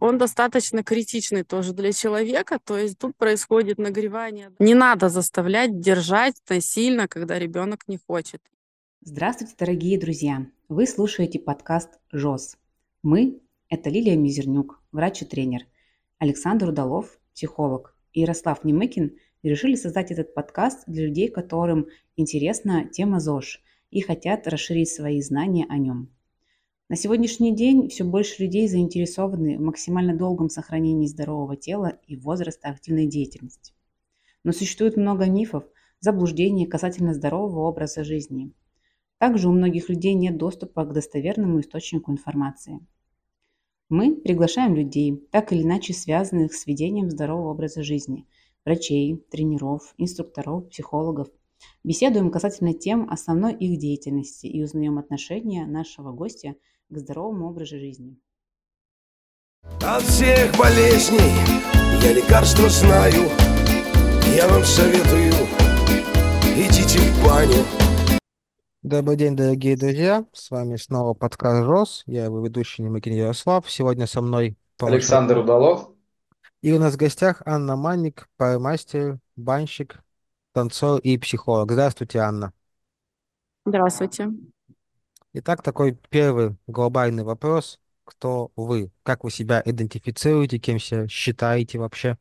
Он достаточно критичный тоже для человека, то есть тут происходит нагревание. Не надо заставлять держать насильно, когда ребенок не хочет. Здравствуйте, дорогие друзья! Вы слушаете подкаст «ЖОС». Мы – это Лилия Мизернюк, врач и тренер, Александр Удалов, психолог, и Ярослав Немыкин решили создать этот подкаст для людей, которым интересна тема ЗОЖ и хотят расширить свои знания о нем. На сегодняшний день все больше людей заинтересованы в максимально долгом сохранении здорового тела и возраста активной деятельности. Но существует много мифов, заблуждений касательно здорового образа жизни. Также у многих людей нет доступа к достоверному источнику информации. Мы приглашаем людей, так или иначе связанных с ведением здорового образа жизни, врачей, тренеров, инструкторов, психологов. Беседуем касательно тем основной их деятельности и узнаем отношения нашего гостя – к здоровому образу жизни. От всех болезней я лекарство знаю, я вам советую, идите в баню. Добрый день, дорогие друзья, с вами снова подкаст РОС, я его ведущий Немыкин Ярослав, сегодня со мной Александр Удалов. И у нас в гостях Анна Манник, паромастер, банщик, танцор и психолог. Здравствуйте, Анна. Здравствуйте. Итак, такой первый глобальный вопрос. Кто вы? Как вы себя идентифицируете? Кем себя считаете вообще?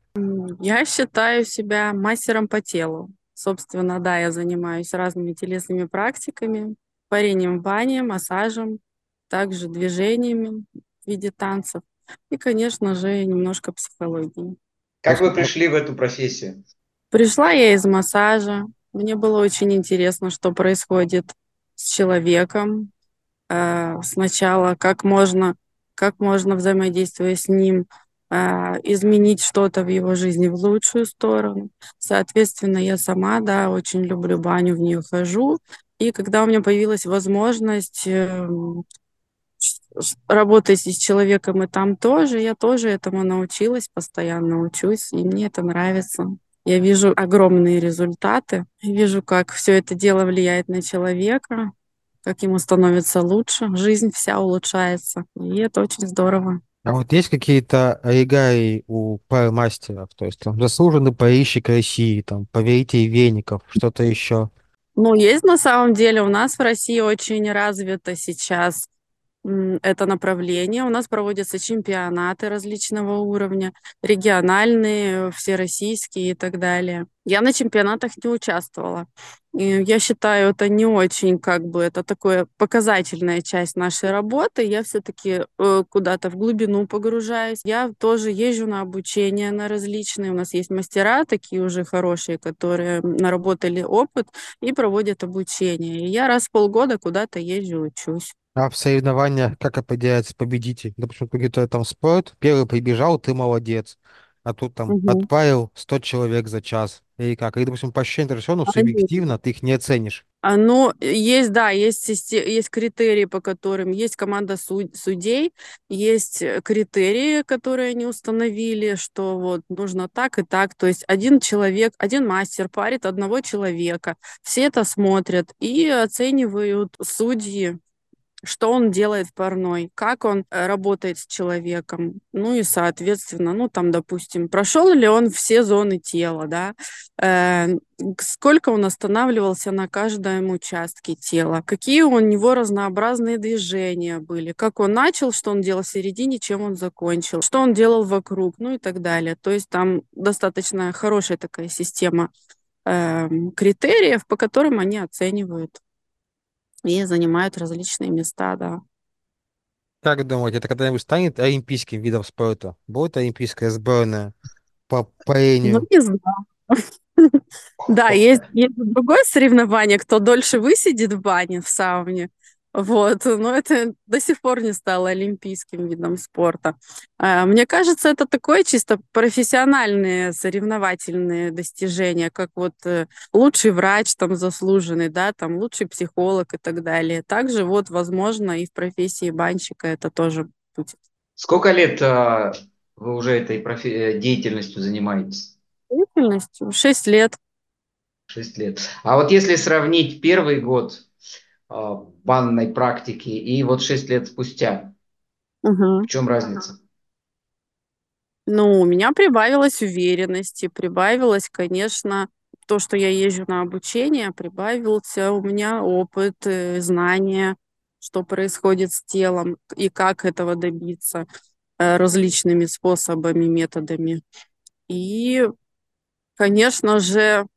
Я считаю себя мастером по телу. Собственно, да, я занимаюсь разными телесными практиками, парением в бане, массажем, также движениями в виде танцев и, конечно же, немножко психологии. Как вы пришли в эту профессию? Пришла я из массажа. Мне было очень интересно, что происходит с человеком, э, сначала, как можно, как можно взаимодействуя с ним, э, изменить что-то в его жизни в лучшую сторону. Соответственно, я сама, да, очень люблю баню, в нее хожу. И когда у меня появилась возможность э, работать с человеком и там тоже, я тоже этому научилась, постоянно учусь, и мне это нравится. Я вижу огромные результаты, вижу, как все это дело влияет на человека, как ему становится лучше, жизнь вся улучшается. И это очень здорово. А вот есть какие-то регалии у паромастеров? То есть там заслуженный парильщик России, там, повелитель веников, что-то еще? Ну, есть на самом деле. У нас в России очень развито сейчас это направление. У нас проводятся чемпионаты различного уровня, региональные, всероссийские и так далее. Я на чемпионатах не участвовала. И я считаю, это не очень, как бы, это такая показательная часть нашей работы. Я все-таки э, куда-то в глубину погружаюсь. Я тоже езжу на обучение на различные. У нас есть мастера такие уже хорошие, которые наработали опыт и проводят обучение. И я раз в полгода куда-то езжу, учусь. А в соревнованиях как определяется победитель? Допустим, какой-то там спорт, первый прибежал, ты молодец. А тут там Мгм. отправил 100 человек за час. Или как? Или, допустим, по ощущениям, это все равно субъективно, ты их не оценишь. А, ну, есть, да, есть, систе- есть критерии, по которым есть команда суд- судей, есть э, критерии, которые они установили, что вот нужно так и так. То есть один человек, один мастер парит одного человека, все это смотрят и оценивают судьи что он делает в парной, как он э, работает с человеком, ну и, соответственно, ну там, допустим, прошел ли он все зоны тела, да, э, сколько он останавливался на каждом участке тела, какие у него разнообразные движения были, как он начал, что он делал в середине, чем он закончил, что он делал вокруг, ну и так далее. То есть там достаточно хорошая такая система э, критериев, по которым они оценивают и занимают различные места, да. Как думаете, это когда-нибудь станет олимпийским видом спорта? Будет олимпийская сборная по Ну, парению? не знаю. Да, есть другое соревнование, кто дольше высидит в бане, в сауне. Вот, но это до сих пор не стало олимпийским видом спорта. А, мне кажется, это такое чисто профессиональные соревновательные достижения, как вот э, лучший врач там заслуженный, да, там лучший психолог и так далее. Также вот, возможно, и в профессии банщика это тоже будет. Сколько лет а, вы уже этой профи- деятельностью занимаетесь? Деятельностью 6 лет. Шесть лет. А вот если сравнить первый год банной практики и вот шесть лет спустя, Мгм. в чем разница? Ну, у меня прибавилось уверенности, прибавилось, конечно, то, что я езжу на обучение, прибавился у меня опыт, э, знания, что происходит с телом и как этого добиться э, различными способами, методами. И, конечно же,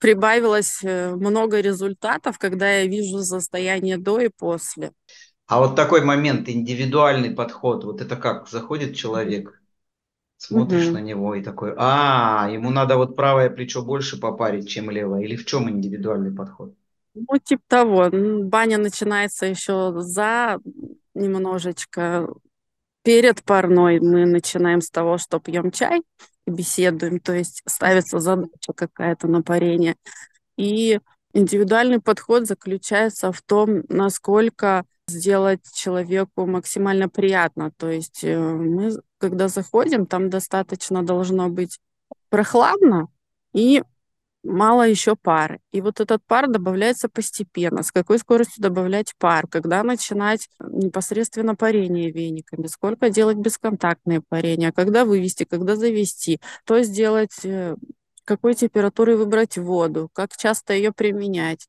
прибавилось э, много результатов, когда я вижу состояние до и после. А вот такой момент, индивидуальный подход, вот это как? Заходит человек, смотришь Мгм. на него и такой, а, ему надо вот правое плечо больше попарить, чем левое. Или в чем индивидуальный подход? Ну, типа того. Баня начинается еще за немножечко перед парной. Мы начинаем с того, что пьем чай беседуем, то есть ставится задача какая-то на парение. И индивидуальный подход заключается в том, насколько сделать человеку максимально приятно. То есть э, мы, когда заходим, там достаточно должно быть прохладно и мало еще пары. И вот этот пар добавляется постепенно. С какой скоростью добавлять пар? Когда начинать непосредственно парение вениками? Сколько делать бесконтактные парения? Когда вывести? Когда завести? То сделать? э, Какой температурой выбрать воду? Как часто ее применять?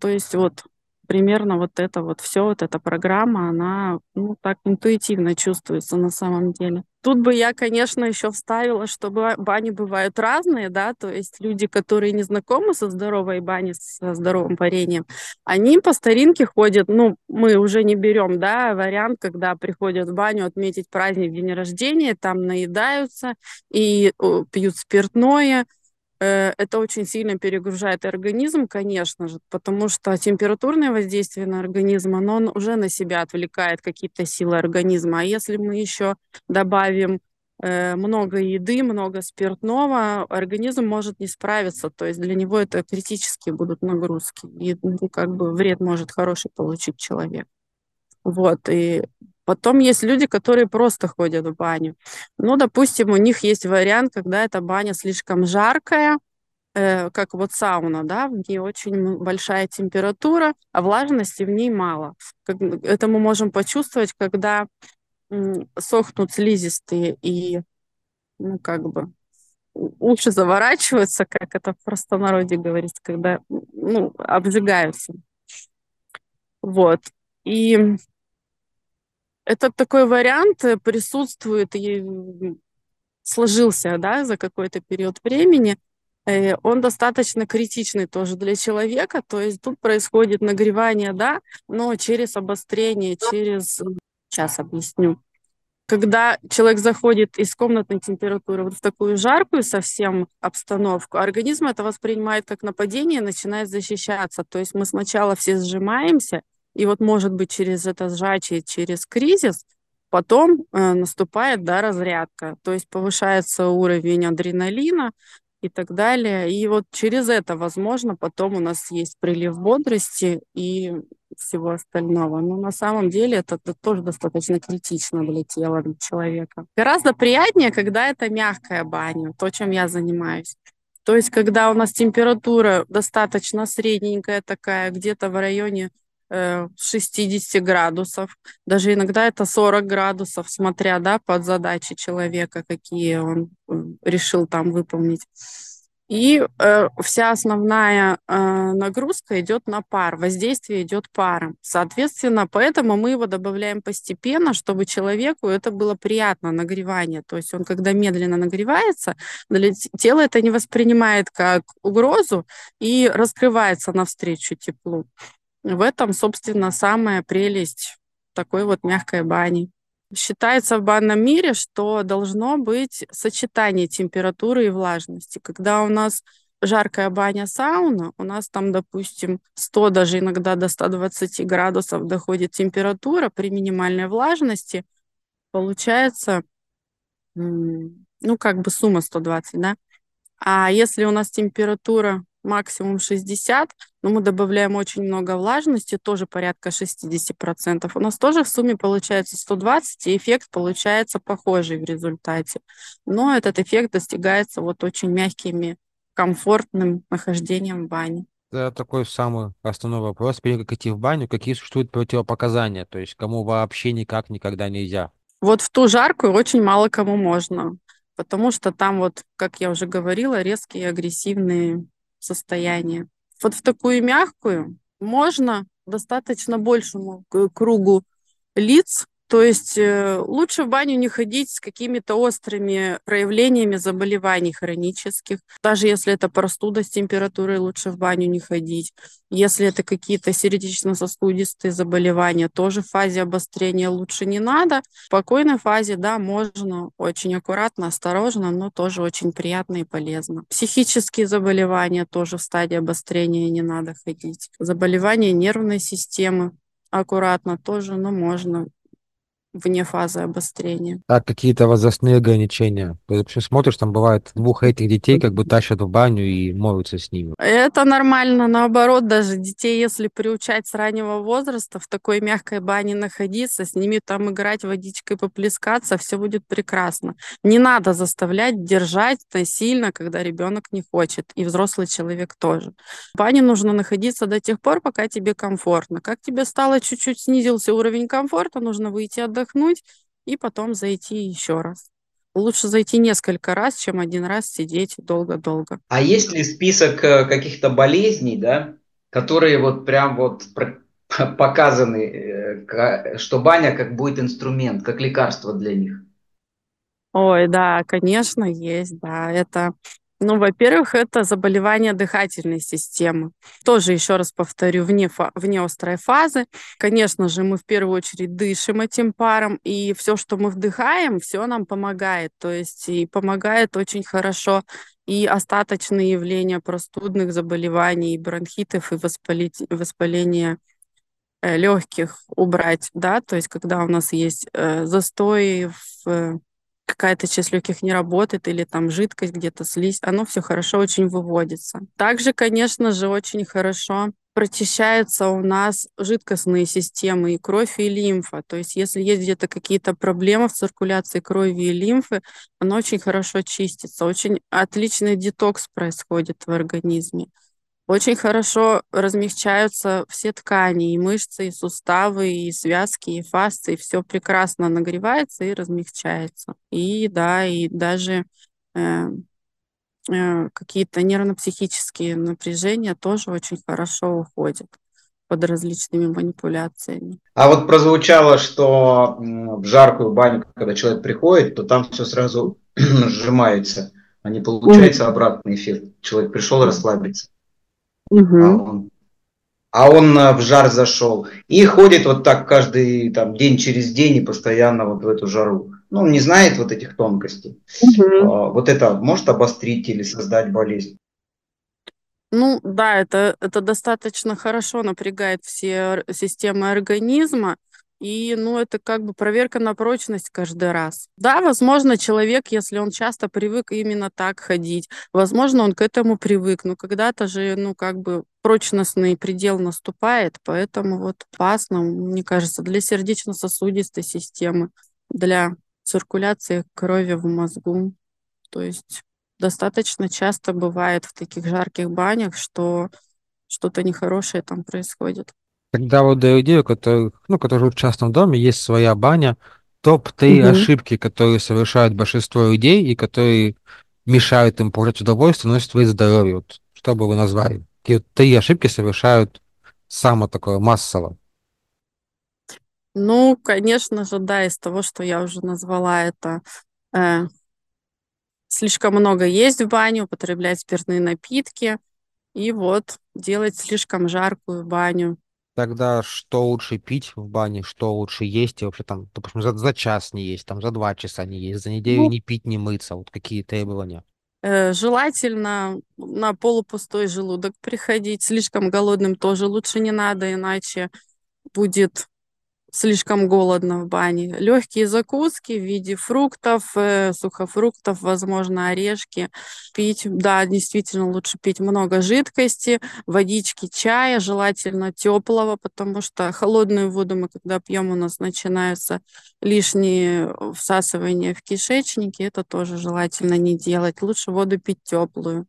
То есть вот примерно вот это вот все, вот эта программа, она, ну, так интуитивно чувствуется на самом деле. Тут бы я, конечно, еще вставила, что ба- бани бывают разные, да, то есть люди, которые не знакомы со здоровой баней, со здоровым парением, они по старинке ходят, ну, мы уже не берем, да, вариант, когда приходят в баню отметить праздник, день рождения, там наедаются и пьют спиртное, Это очень сильно перегружает организм, конечно же, потому что температурное воздействие на организм, оно н- уже на себя отвлекает какие-то силы организма. А если мы еще добавим э, много еды, много спиртного, организм может не справиться. То есть для него это критические будут нагрузки. И ну, как бы вред может хороший получить человек. Вот, и потом есть люди, которые просто ходят в баню. Ну, допустим, у них есть вариант, когда эта баня слишком жаркая, э, как вот сауна, да, в ней очень большая температура, а влажности в ней мало. Как, это мы можем почувствовать, когда м, сохнут слизистые и, ну, как бы уши заворачиваются, как это в простонародье говорится, когда, ну, обжигаются. Вот. И этот такой вариант э, присутствует и сложился, да, за какой-то период времени. Э, Он достаточно критичный тоже для человека, то есть тут происходит нагревание, да, но через обострение, через... Сейчас объясню. Когда человек заходит из комнатной температуры вот в такую жаркую совсем обстановку, организм это воспринимает как нападение и начинает защищаться. То есть мы сначала все сжимаемся, и вот может быть через это сжатие, через кризис, потом э, наступает да, разрядка. То есть повышается уровень адреналина и так далее. И вот через это, возможно, потом у нас есть прилив бодрости и всего остального. Но на самом деле это, это тоже достаточно критично для тела, для человека. Гораздо приятнее, когда это мягкая баня, то, чем я занимаюсь. То есть, когда у нас температура достаточно средненькая такая, где-то в районе 60 градусов, даже иногда это 40 градусов, смотря, да, под задачи человека, какие он э, решил там выполнить. И э, вся основная э, нагрузка идет на пар, воздействие идет паром. Соответственно, поэтому мы его добавляем постепенно, чтобы человеку это было приятно, нагревание. То есть он, когда медленно нагревается, тело это не воспринимает как угрозу и раскрывается навстречу теплу. В этом, собственно, самая прелесть такой вот мягкой бани. Считается в банном мире, что должно быть сочетание температуры и влажности. Когда у нас жаркая баня сауна, у нас там, допустим, 100, даже иногда до 120 градусов доходит температура при минимальной влажности, получается, ну, как бы сумма 120, да? А если у нас температура максимум 60, но мы добавляем очень много влажности, тоже порядка 60%, у нас тоже в сумме получается 120, и эффект получается похожий в результате. Но этот эффект достигается вот очень мягкими, комфортным нахождением в бане. Это такой самый основной вопрос. Перед как идти в баню, какие существуют противопоказания, то есть кому вообще никак никогда нельзя. Вот в ту жаркую очень мало кому можно, потому что там вот, как я уже говорила, резкие агрессивные состояния. Вот в такую мягкую можно достаточно большему кругу лиц то есть э, лучше в баню не ходить с какими-то острыми проявлениями заболеваний хронических. Даже если это простуда с температурой, лучше в баню не ходить. Если это какие-то сердечно-сосудистые заболевания, тоже в фазе обострения лучше не надо. В спокойной фазе, да, можно очень аккуратно, осторожно, но тоже очень приятно и полезно. Психические заболевания тоже в стадии обострения не надо ходить. Заболевания нервной системы аккуратно тоже, но можно вне фазы обострения. А какие-то возрастные ограничения? Ты вообще смотришь, там бывает двух этих детей как бы тащат в баню и моются с ними. Это нормально, наоборот, даже детей, если приучать с раннего возраста в такой мягкой бане находиться, с ними там играть, водичкой поплескаться, все будет прекрасно. Не надо заставлять держать насильно, когда ребенок не хочет, и взрослый человек тоже. В бане нужно находиться до тех пор, пока тебе комфортно. Как тебе стало чуть-чуть снизился уровень комфорта, нужно выйти отдохнуть, отдохнуть и потом зайти еще раз. Лучше зайти несколько раз, чем один раз сидеть долго-долго. А есть ли список э, каких-то болезней, да, которые вот прям вот показаны, э, что баня как будет инструмент, как лекарство для них? Ой, да, конечно, есть, да. Это ну, во-первых, это заболевание дыхательной системы. Тоже, еще раз повторю, вне, фа- вне острой фазы. Конечно же, мы в первую очередь дышим этим паром, и все, что мы вдыхаем, все нам помогает. То есть и помогает очень хорошо и остаточные явления простудных заболеваний, и бронхитов, и воспали... воспаления э, легких убрать, да, то есть когда у нас есть э, застой в какая-то часть легких не работает или там жидкость где-то слизь, оно все хорошо очень выводится. Также, конечно же, очень хорошо прочищаются у нас жидкостные системы и кровь, и лимфа. То есть если есть где-то какие-то проблемы в циркуляции крови и лимфы, оно очень хорошо чистится. Очень отличный детокс происходит в организме. Очень хорошо размягчаются все ткани, и мышцы, и суставы, и связки, и фасции. Все прекрасно нагревается и размягчается. И да, и даже э, э, какие-то нервно-психические напряжения тоже очень хорошо уходят под различными манипуляциями. А вот прозвучало, что в жаркую баню, когда человек приходит, то там все сразу сжимается, а не получается обратный эффект. Человек пришел расслабиться. Угу. А он, а он в жар зашел. И ходит вот так каждый там, день через день и постоянно вот в эту жару. Ну, он не знает вот этих тонкостей. Угу. А, вот это может обострить или создать болезнь. Ну да, это, это достаточно хорошо напрягает все системы организма. И, ну, это как бы проверка на прочность каждый раз. Да, возможно, человек, если он часто привык именно так ходить, возможно, он к этому привык, но когда-то же, ну, как бы прочностный предел наступает, поэтому вот опасно, мне кажется, для сердечно-сосудистой системы, для циркуляции крови в мозгу. То есть достаточно часто бывает в таких жарких банях, что что-то нехорошее там происходит. Когда вот для людей, которые, ну, которые живут в частном доме, есть своя баня, топ-3 угу. ошибки, которые совершают большинство людей и которые мешают им получать удовольствие, носят свои здоровье. Вот, что бы вы назвали? Какие вот три ошибки совершают само такое массово? Ну, конечно же, да, из того, что я уже назвала, это э, слишком много есть в бане, употреблять спиртные напитки и вот делать слишком жаркую баню. Тогда что лучше пить в бане, что лучше есть, и вообще там, допустим, за, за час не есть, там за два часа не есть, за неделю ну, не пить, не мыться, вот какие требования? Э, желательно на полупустой желудок приходить, слишком голодным тоже лучше не надо, иначе будет слишком голодно в бане. Легкие закуски в виде фруктов, э, сухофруктов, возможно, орешки. Пить, да, действительно лучше пить много жидкости, водички, чая, желательно теплого, потому что холодную воду мы, когда пьем, у нас начинаются лишние всасывания в кишечнике. Это тоже желательно не делать. Лучше воду пить теплую.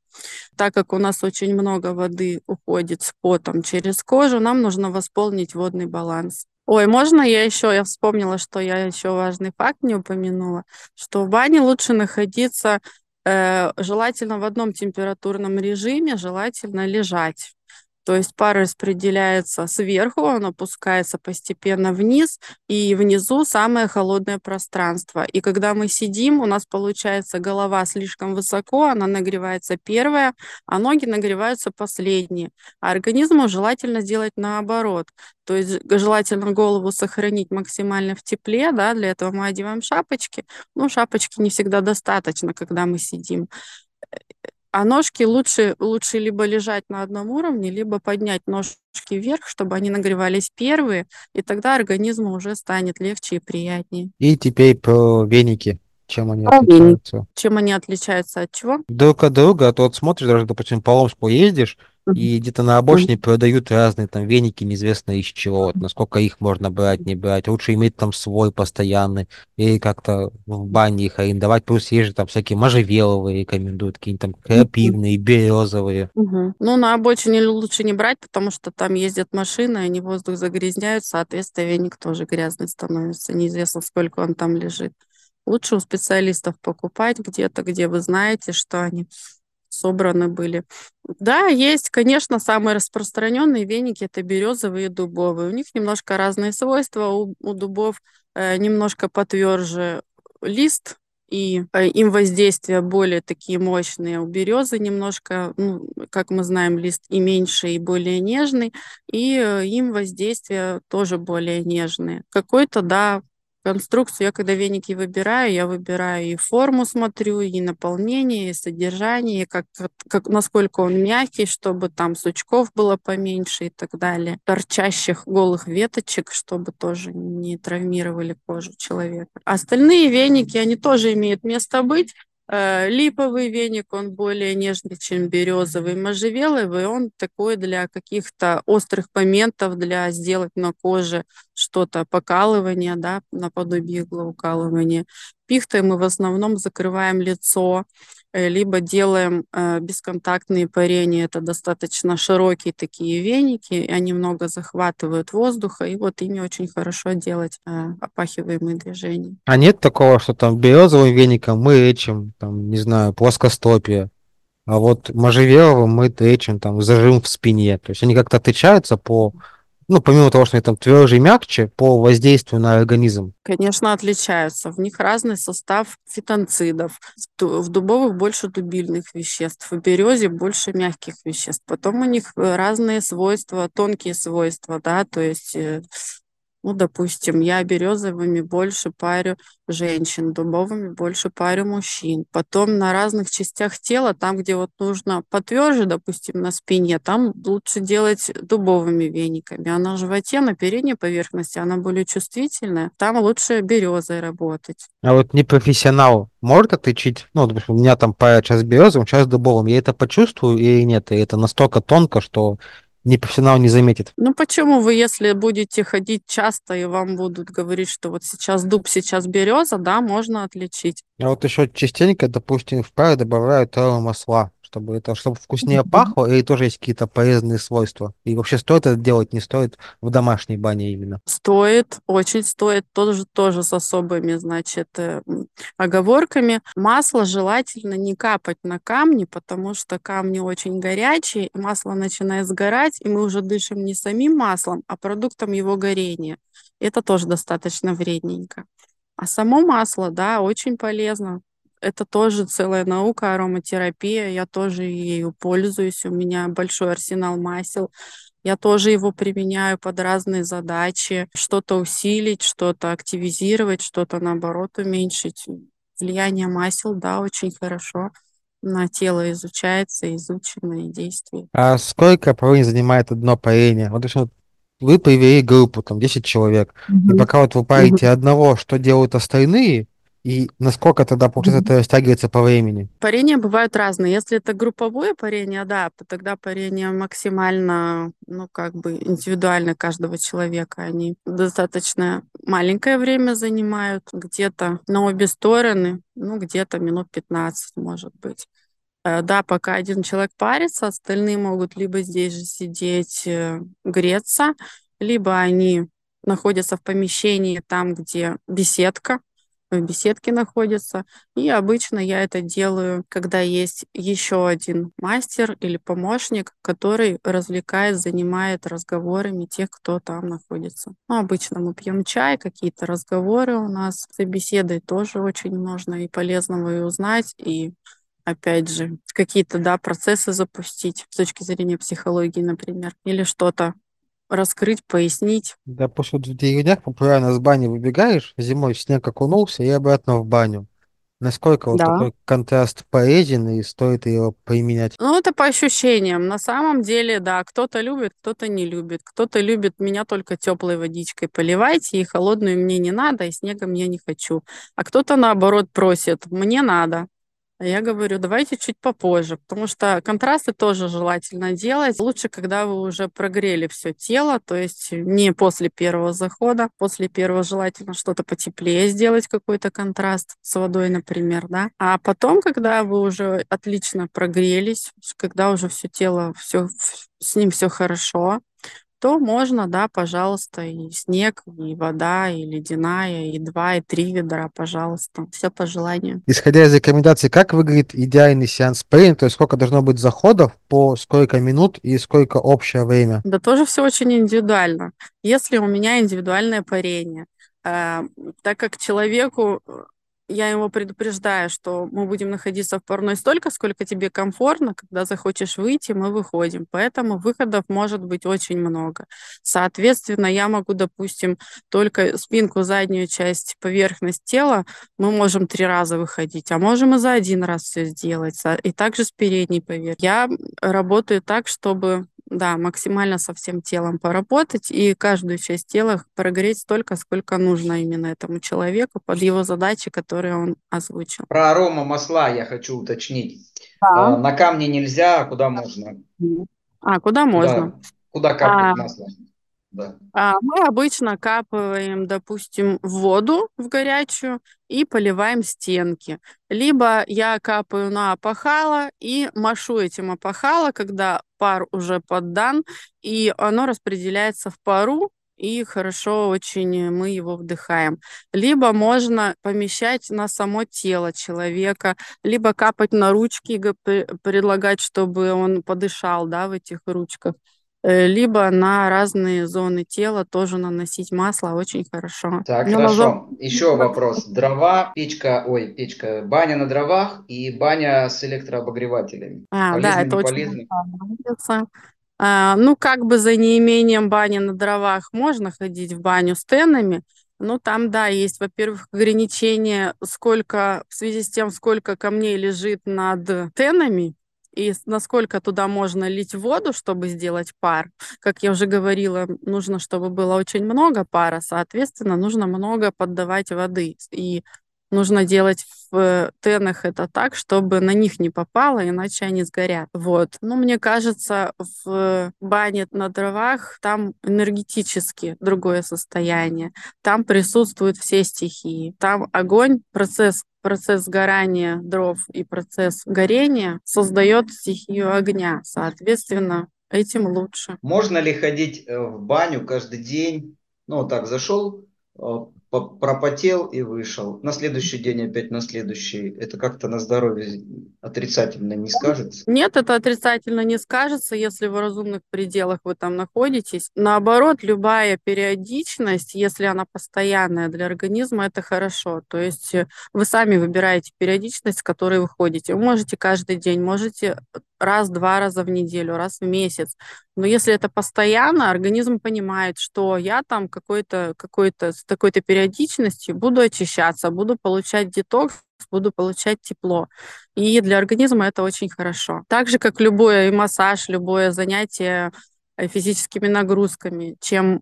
Так как у нас очень много воды уходит с потом через кожу, нам нужно восполнить водный баланс. Ой, можно я еще, я вспомнила, что я еще важный факт не упомянула, что в бане лучше находиться э, желательно в одном температурном режиме, желательно лежать. То есть пар распределяется сверху, он опускается постепенно вниз, и внизу самое холодное пространство. И когда мы сидим, у нас получается голова слишком высоко, она нагревается первая, а ноги нагреваются последние. А организму желательно сделать наоборот. То есть желательно голову сохранить максимально в тепле, да, для этого мы одеваем шапочки. Ну, шапочки не всегда достаточно, когда мы сидим. А ножки лучше, лучше либо лежать на одном уровне, либо поднять ножки вверх, чтобы они нагревались первые, и тогда организму уже станет легче и приятнее. И теперь про веники. Чем они про отличаются? Веники. Чем они отличаются от чего? Друг от друга, а то вот смотришь, даже, допустим, по Омску ездишь, и где-то на обочине продают разные там веники, неизвестно из чего, вот, насколько их можно брать, не брать. Лучше иметь там свой постоянный, или как-то в бане их арендовать. Плюс есть же там всякие можжевеловые рекомендуют, какие-нибудь там крапивные, березовые. Угу. Ну, на обочине лучше не брать, потому что там ездят машины, они воздух загрязняют, соответственно, веник тоже грязный становится. Неизвестно, сколько он там лежит. Лучше у специалистов покупать где-то, где вы знаете, что они собраны были. Да, есть, конечно, самые распространенные веники это березовые и дубовые. У них немножко разные свойства. У, у дубов э, немножко потверже лист, и э, им воздействия более такие мощные. У березы немножко, ну, как мы знаем, лист и меньше, и более нежный, и э, им воздействия тоже более нежные. Какой-то, да, конструкцию. Я когда веники выбираю, я выбираю и форму смотрю, и наполнение, и содержание, и как, как, насколько он мягкий, чтобы там сучков было поменьше и так далее. Торчащих голых веточек, чтобы тоже не травмировали кожу человека. Остальные веники, они тоже имеют место быть, липовый веник, он более нежный, чем березовый. Можжевеловый, он такой для каких-то острых моментов, для сделать на коже что-то, покалывание, да, наподобие иглоукалывания. Пихтой мы в основном закрываем лицо, Э, либо делаем э, бесконтактные парения. Это достаточно широкие такие веники, они много захватывают воздуха, и вот ими очень хорошо делать э, опахиваемые движения. А нет такого, что там березовым веником мы лечим, там, не знаю, плоскостопие, а вот можжевеловым мы лечим там зажим в спине. То есть они как-то отличаются по ну, помимо того, что они там тверже и мягче, по воздействию на организм? Конечно, отличаются. В них разный состав фитонцидов. В дубовых больше дубильных веществ, в березе больше мягких веществ. Потом у них э, разные свойства, тонкие свойства, да, то есть э, ну, допустим, я березовыми больше парю женщин, дубовыми больше парю мужчин. Потом на разных частях тела, там, где вот нужно потверже, допустим, на спине, там лучше делать дубовыми вениками. А на животе, на передней поверхности, она более чувствительная, там лучше березой работать. А вот непрофессионал может отличить, ну, допустим, у меня там парят сейчас березовым, сейчас дубовым, я это почувствую или нет? И это настолько тонко, что непрофессионал не заметит. Ну почему вы, если будете ходить часто и вам будут говорить, что вот сейчас дуб, сейчас береза, да, можно отличить. А вот еще частенько, допустим, в пары добавляют масла чтобы это чтобы вкуснее пахло, или тоже есть какие-то полезные свойства? И вообще стоит это делать, не стоит в домашней бане именно? Стоит, очень стоит, тоже, тоже с особыми, значит, э, оговорками. Масло желательно не капать на камни, потому что камни очень горячие, масло начинает сгорать, и мы уже дышим не самим маслом, а продуктом его горения. Это тоже достаточно вредненько. А само масло, да, очень полезно это тоже целая наука, ароматерапия. Я тоже ею пользуюсь. У меня большой арсенал масел. Я тоже его применяю под разные задачи. Что-то усилить, что-то активизировать, что-то наоборот уменьшить. Влияние масел, да, очень хорошо на тело изучается, изучено и действует. А сколько времени занимает одно парение? Вот если вы привели группу, там, 10 человек, mm-hmm. и пока вот вы парите mm-hmm. одного, что делают остальные, и насколько тогда, получается, это растягивается по времени? Парения бывают разные. Если это групповое парение, да, тогда парение максимально, ну, как бы индивидуально каждого человека. Они достаточно маленькое время занимают, где-то на обе стороны, ну, где-то минут 15, может быть. Э, да, пока один человек парится, остальные могут либо здесь же сидеть, э, греться, либо они находятся в помещении там, где беседка, в беседке находится. И обычно я это делаю, когда есть еще один мастер или помощник, который развлекает, занимает разговорами тех, кто там находится. Ну, обычно мы пьем чай, какие-то разговоры у нас. За беседой тоже очень можно и полезного и узнать, и опять же, какие-то, да, процессы запустить с точки зрения психологии, например, или что-то раскрыть, пояснить. Да, после в деревнях популярно с бани выбегаешь, зимой снег окунулся и обратно в баню. Насколько вот Да. такой контраст полезен и стоит его применять? Ну, это по ощущениям. На самом деле, да, кто-то любит, кто-то не любит. Кто-то любит меня только теплой водичкой поливайте, и холодную мне не надо, и снегом я не хочу. А кто-то, наоборот, просит, мне надо. А я говорю, давайте чуть попозже, потому что контрасты тоже желательно делать. Лучше, когда вы уже прогрели все тело, то есть не после первого захода. После первого желательно что-то потеплее сделать, какой-то контраст с водой, например, да. А потом, когда вы уже отлично прогрелись, когда уже все тело, все, с ним все хорошо, то можно, да, пожалуйста, и снег, и вода, и ледяная, и два, и три ведра, пожалуйста. Все по желанию. Исходя из рекомендаций, как выглядит идеальный сеанс спарринга, то есть сколько должно быть заходов, по сколько минут и сколько общее время? Да тоже все очень индивидуально. Если у меня индивидуальное парение, э, так как человеку э, я его предупреждаю, что мы будем находиться в парной столько, сколько тебе комфортно, когда захочешь выйти, мы выходим. Поэтому выходов может быть очень много. Соответственно, я могу, допустим, только спинку, заднюю часть, поверхность тела, мы можем три раза выходить, а можем и за один раз все сделать. И также с передней поверхностью. Я работаю так, чтобы да, максимально со всем телом поработать и каждую часть тела прогреть столько, сколько нужно именно этому человеку под его задачи, которые он озвучил. Про арома масла я хочу уточнить. А, на камне нельзя, а куда можно? А, куда можно? Куда капать масло? Да. А, мы обычно капаем, допустим, воду в горячую и поливаем стенки. Либо я капаю на опахало и машу этим опахало, когда пар уже поддан, и оно распределяется в пару, и хорошо очень мы его вдыхаем. Либо можно помещать на само тело человека, либо капать на ручки, предлагать, чтобы он подышал да, в этих ручках либо на разные зоны тела тоже наносить масло очень хорошо. Так, Но хорошо. Назов... Еще вопрос. Дрова, печка, ой, печка, баня на дровах и баня с электрообогревателями. А, полезно, да, это очень. А, ну, как бы за неимением бани на дровах можно ходить в баню с тенами, ну, там, да, есть, во-первых, ограничение, сколько, в связи с тем, сколько камней лежит над тенами, и насколько туда можно лить воду, чтобы сделать пар. Как я уже говорила, нужно, чтобы было очень много пара, соответственно, нужно много поддавать воды. И нужно делать в тенах это так, чтобы на них не попало, иначе они сгорят. Вот. Ну, мне кажется, в бане на дровах там энергетически другое состояние. Там присутствуют все стихии. Там огонь, процесс процесс сгорания дров и процесс горения создает стихию огня. Соответственно, этим лучше. Можно ли ходить э, в баню каждый день? Ну, так зашел, э, пропотел и вышел. На следующий день опять на следующий. Это как-то на здоровье отрицательно не скажется? Нет, это отрицательно не скажется, если в разумных пределах вы там находитесь. Наоборот, любая периодичность, если она постоянная для организма, это хорошо. То есть э, вы сами выбираете периодичность, с которой вы ходите. Вы можете каждый день, можете раз-два раза в неделю, раз в месяц. Но если это постоянно, организм понимает, что я там какой-то, какой-то, с такой-то периодичностью буду очищаться, буду получать детокс, буду получать тепло. И для организма это очень хорошо. Так же, как любой массаж, любое занятие э, физическими нагрузками, чем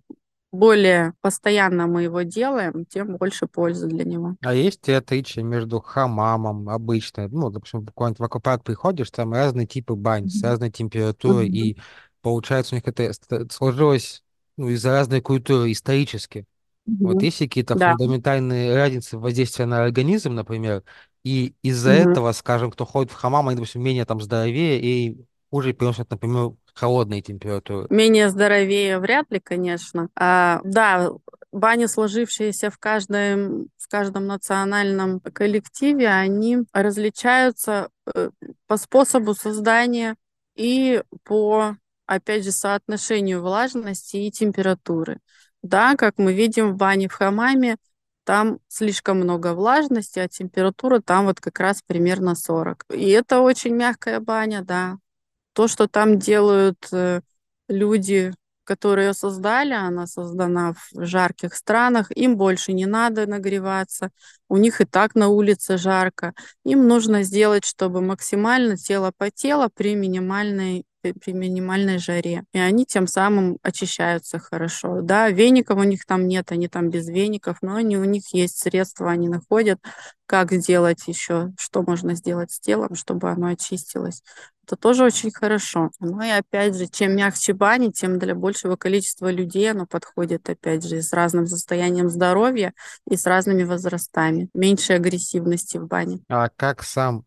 более постоянно мы его делаем, тем больше пользы для него. А есть ли отличие между хамамом обычно? Ну, допустим, буквально в аквапарк приходишь, там разные типы бань с разной температурой, mm-hmm. и получается у них это сложилось ну, из-за разной культуры исторически. Mm-hmm. Вот есть какие-то да. фундаментальные разницы воздействия на организм, например, и из-за mm-hmm. этого, скажем, кто ходит в хамам, они, допустим, менее там здоровее и хуже переносят, например, холодные температуры? Менее здоровее вряд ли, конечно. А, да, бани, сложившиеся в каждом, в каждом национальном коллективе, они различаются э, по способу создания и по, опять же, соотношению влажности и температуры. Да, как мы видим в бане в хамаме, там слишком много влажности, а температура там вот как раз примерно 40. И это очень мягкая баня, да. То, что там делают э, люди, которые создали, она создана в жарких странах, им больше не надо нагреваться, у них и так на улице жарко. Им нужно сделать, чтобы максимально тело потело при минимальной при минимальной жаре. И они тем самым очищаются хорошо. Да, веников у них там нет, они там без веников, но они, у них есть средства, они находят, как сделать еще, что можно сделать с телом, чтобы оно очистилось. Это тоже очень хорошо. Ну и опять же, чем мягче бани, тем для большего количества людей оно подходит, опять же, с разным состоянием здоровья и с разными возрастами. Меньше агрессивности в бане. А как сам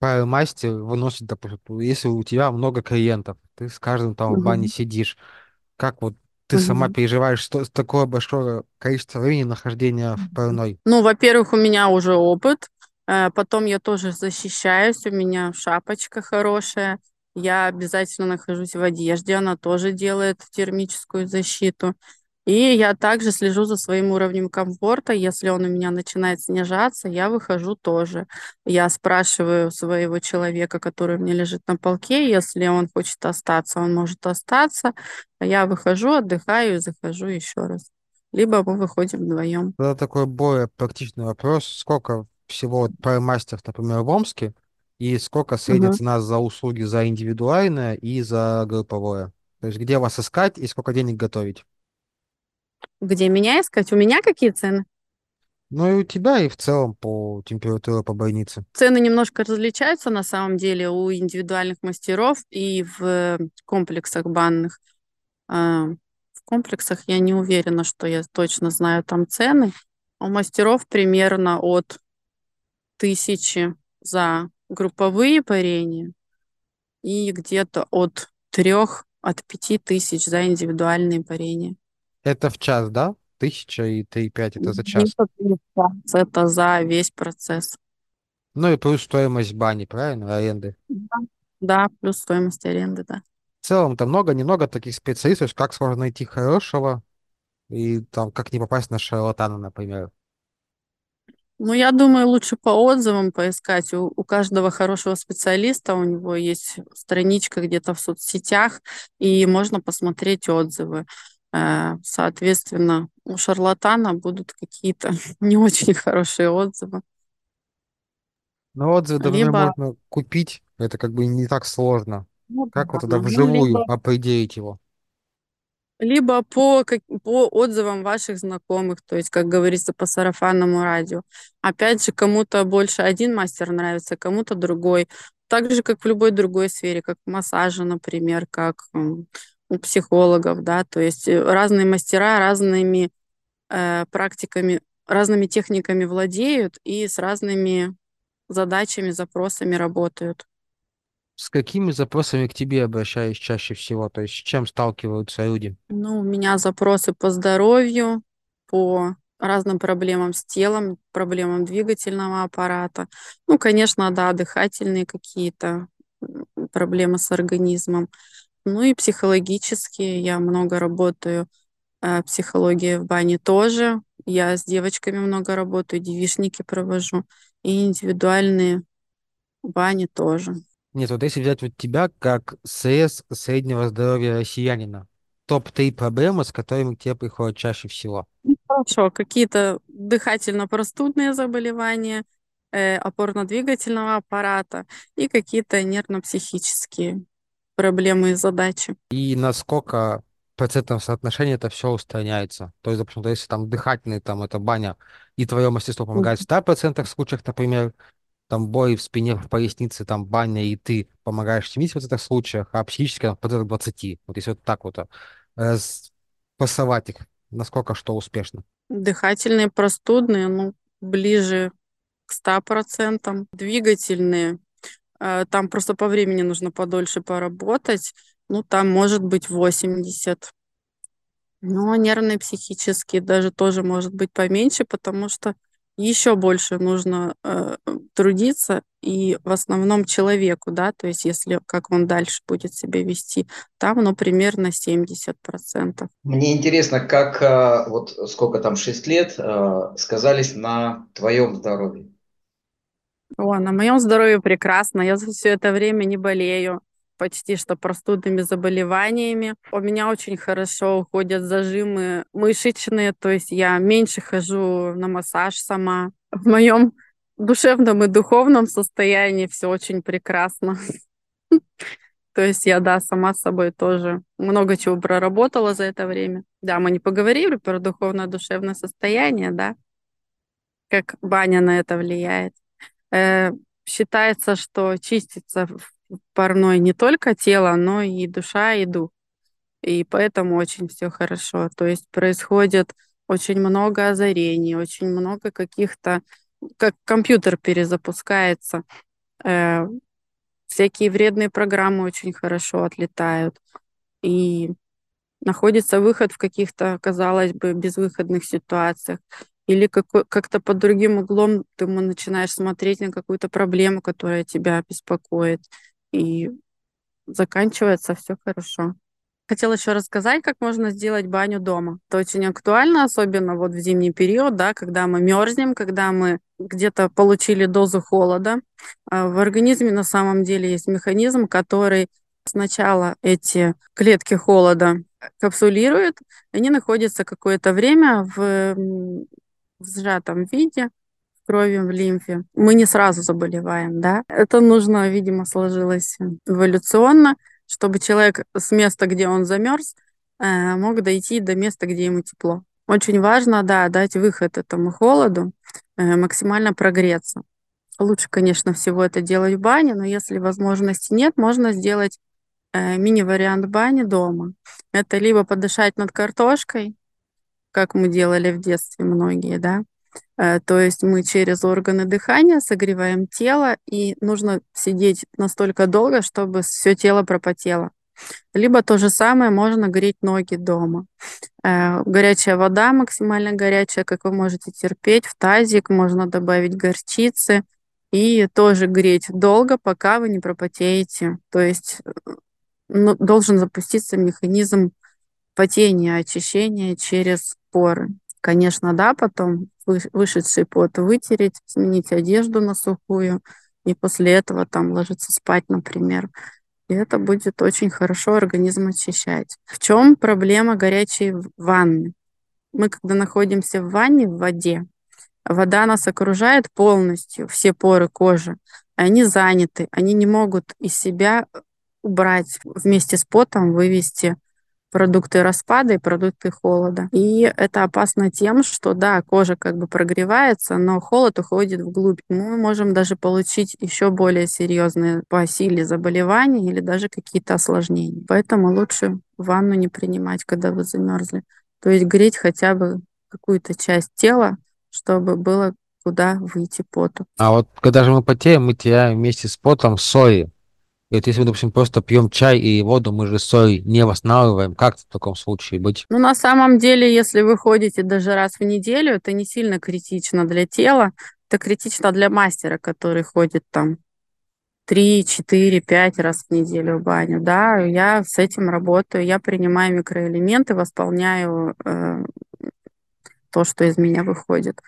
мастер выносит, допустим, если у тебя много клиентов, ты с каждым там в бане сидишь, как вот ты сама переживаешь что, такое большое количество времени нахождения в парной? Ну, во-первых, у меня уже опыт, потом я тоже защищаюсь, у меня шапочка хорошая, я обязательно нахожусь в одежде, она тоже делает термическую защиту. И я также слежу за своим уровнем комфорта. Если он у меня начинает снижаться, я выхожу тоже. Я спрашиваю своего человека, который меня лежит на полке, если он хочет остаться, он может остаться. А я выхожу, отдыхаю и захожу еще раз. Либо мы выходим вдвоем. Это такой более практичный вопрос. Сколько всего мастеров, например, в Омске, и сколько средняя угу. цена за услуги за индивидуальное и за групповое? То есть где вас искать и сколько денег готовить? Где меня искать? У меня какие цены? Ну и у тебя, и в целом по температуре по больнице. Цены немножко различаются на самом деле у индивидуальных мастеров и в комплексах банных. А, в комплексах я не уверена, что я точно знаю там цены. У мастеров примерно от тысячи за групповые парения и где-то от трех, от пяти тысяч за индивидуальные парения. Это в час, да? Тысяча и три пять это за час. Это за весь процесс. Ну и плюс стоимость бани, правильно, аренды? Да, да плюс стоимость аренды, да. В целом-то много-немного таких специалистов, как сложно найти хорошего, и там как не попасть на шарлатана, например. Ну, я думаю, лучше по отзывам поискать. У, у каждого хорошего специалиста у него есть страничка где-то в соцсетях, и можно посмотреть отзывы. Э, соответственно, у шарлатана будут какие-то не очень хорошие отзывы. Но ну, отзывы давно либо... можно купить, это как бы не так сложно. Ну, как да, вот тогда вживую ну, либо... определить его? Либо по, по отзывам ваших знакомых, то есть, как говорится, по сарафанному радио. Опять же, кому-то больше один мастер нравится, кому-то другой. Так же, как в любой другой сфере, как в массаже, например, как у психологов, да, то есть э, разные мастера разными э, практиками, разными техниками владеют и с разными задачами, запросами работают. С какими запросами к тебе обращаюсь чаще всего? То есть с чем сталкиваются люди? Ну, у меня запросы по здоровью, по разным проблемам с телом, проблемам двигательного аппарата. Ну, конечно, да, дыхательные какие-то проблемы с организмом. Ну и психологически я много работаю. Э, психология в бане тоже. Я с девочками много работаю, девишники провожу. И индивидуальные бани тоже. Нет, вот если взять вот тебя как срез среднего здоровья россиянина, топ-3 проблемы, с которыми к тебе приходят чаще всего? Ну, хорошо, какие-то дыхательно-простудные заболевания, э, опорно-двигательного аппарата и какие-то нервно-психические проблемы и задачи. И насколько процентном соотношении это все устраняется. То есть, допустим, если там дыхательный, там это баня, и твое мастерство помогает в 100% случаях, например, там бой в спине, в пояснице, там баня, и ты помогаешь в 70% случаях, а психически там, процентов 20. Вот если вот так вот э, спасовать их, насколько что успешно. Дыхательные, простудные, ну, ближе к 100%. Двигательные, Э, там просто по времени нужно подольше поработать. ну, там может быть 80. Но нервные, психические даже тоже может быть поменьше, потому что еще больше нужно э, трудиться и в основном человеку, да, то есть если как он дальше будет себя вести, там, ну, примерно 70%. Мне интересно, как э, вот сколько там, 6 лет, э, сказались на твоем здоровье? О, на моем здоровье прекрасно, я за все это время не болею почти что простудными заболеваниями. У меня очень хорошо уходят зажимы мышечные, то есть я меньше хожу на массаж сама. В моем душевном и духовном состоянии все очень прекрасно. То есть я, да, сама с собой тоже много чего проработала за это время. Да, мы не поговорили про духовное душевное состояние, да, как баня на это влияет. Э, считается, что чиститься парной не только тело, но и душа, и дух. И поэтому очень все хорошо. То есть происходит очень много озарений, очень много каких-то, как компьютер перезапускается, э, всякие вредные программы очень хорошо отлетают. И находится выход в каких-то, казалось бы, безвыходных ситуациях. Или как-то под другим углом ты начинаешь смотреть на какую-то проблему, которая тебя беспокоит и заканчивается все хорошо. Хотела еще рассказать, как можно сделать баню дома. Это очень актуально, особенно вот в зимний период, да, когда мы мерзнем, когда мы где-то получили дозу холода. А в организме на самом деле есть механизм, который сначала эти клетки холода капсулирует, они находятся какое-то время в, в сжатом виде, крови в лимфе. Мы не сразу заболеваем, да. Это нужно, видимо, сложилось эволюционно, чтобы человек с места, где он замерз, э, мог дойти до места, где ему тепло. Очень важно, да, дать выход этому холоду, э, максимально прогреться. Лучше, конечно, всего это делать в бане, но если возможности нет, можно сделать э, мини-вариант бани дома. Это либо подышать над картошкой, как мы делали в детстве многие, да, то есть мы через органы дыхания согреваем тело, и нужно сидеть настолько долго, чтобы все тело пропотело. Либо то же самое можно греть ноги дома. Э, горячая вода, максимально горячая, как вы можете терпеть, в тазик можно добавить горчицы и тоже греть долго, пока вы не пропотеете. То есть э, ну, должен запуститься механизм потения, очищения через поры. Конечно, да, потом вышедший пот вытереть, сменить одежду на сухую, и после этого там ложиться спать, например. И это будет очень хорошо организм очищать. В чем проблема горячей ванны? Мы, когда находимся в ванне, в воде, вода нас окружает полностью, все поры кожи, они заняты, они не могут из себя убрать вместе с потом, вывести продукты распада и продукты холода. И это опасно тем, что да, кожа как бы прогревается, но холод уходит вглубь. Мы можем даже получить еще более серьезные по силе заболевания или даже какие-то осложнения. Поэтому лучше ванну не принимать, когда вы замерзли. То есть греть хотя бы какую-то часть тела, чтобы было куда выйти поту. А вот когда же мы потеем, мы теряем вместе с потом сои. И если мы, допустим, просто пьем чай и воду, мы же соль не восстанавливаем. Как в таком случае быть? Ну, на самом деле, если вы ходите даже раз в неделю, это не сильно критично для тела. Это критично для мастера, который ходит там 3, 4, 5 раз в неделю в баню. Да, я с этим работаю. Я принимаю микроэлементы, восполняю э, то, что из меня выходит.